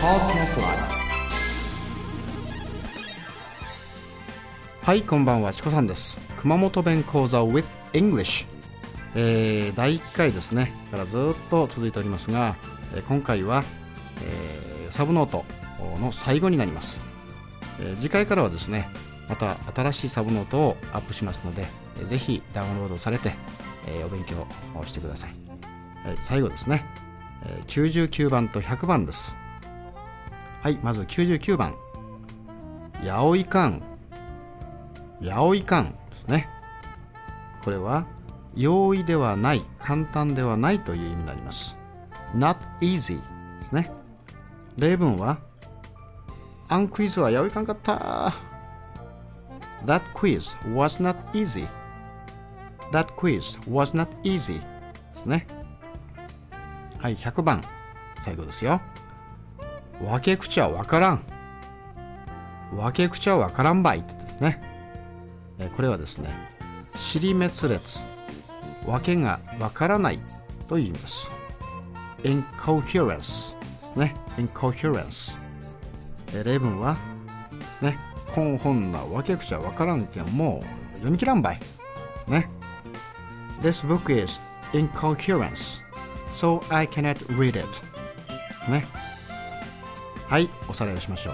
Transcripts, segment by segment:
Podcast Live はいこんばんはチコさんです。熊本弁講座 with English、えー、第1回ですね。からずっと続いておりますが、えー今回は、えーサブノートの最後になります、えー次回からはですねまた新しいサブノートをアップしますので、えーぜひダウンロードされて、えーお勉強をしてください、はい、最後ですね、えー99番と100番です。はいまず99番。やおいかん。やおいかんですね。これは容易ではない簡単ではないという意味になります。not easy ですね。例文はアンクイズはやおいかんかった。That quiz was not easy That quiz was not easy ですね。はい100番。最後ですよ。分け口はわからん。分け口はわからんばいってですね。えこれはですね尻滅裂。わけがわからないと言いう意味です incoherence ですね。incoherence え例文はですねこん本なわけ口はわからんけんもう読み切らんばい。ね。This book is incoherence so I cannot read it. ね。はいおさらいをしましょ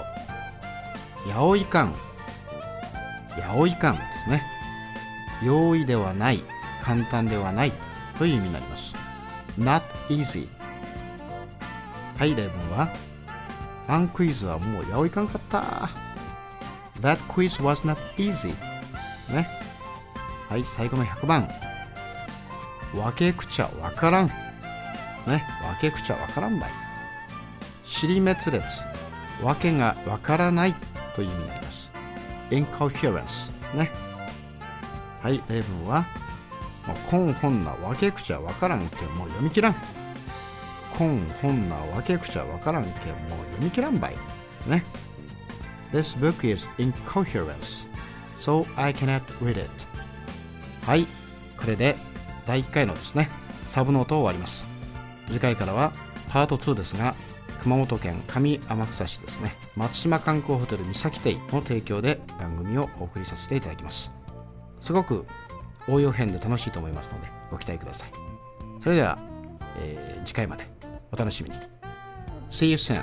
う。やおいかん。やおいかんですね。容易ではない簡単ではないという意味になります。Not easy はい例文はアンクイズはもうやおいかんかった。That quiz was not easy ね。はい最後の100番分け口はわからん。ね。分け口はわからんばい。尻滅裂わけがわからないという意味になります。incoherence ですね。はい例文はもうこんほんなわけ口はわからんけんもう読み切らん。こんほんなわけ口はわからんけんもう読み切らんばいね。This book is incoherence so I cannot read it. はいこれで第1回のですねサブノートを終わります。次回からはパート2ですが熊本県上天草市ですね。松島観光ホテル三崎邸の提供で番組をお送りさせていただきます。すごく応用編で楽しいと思いますのでご期待ください。それでは、えー次回まで。お楽しみに。See you soon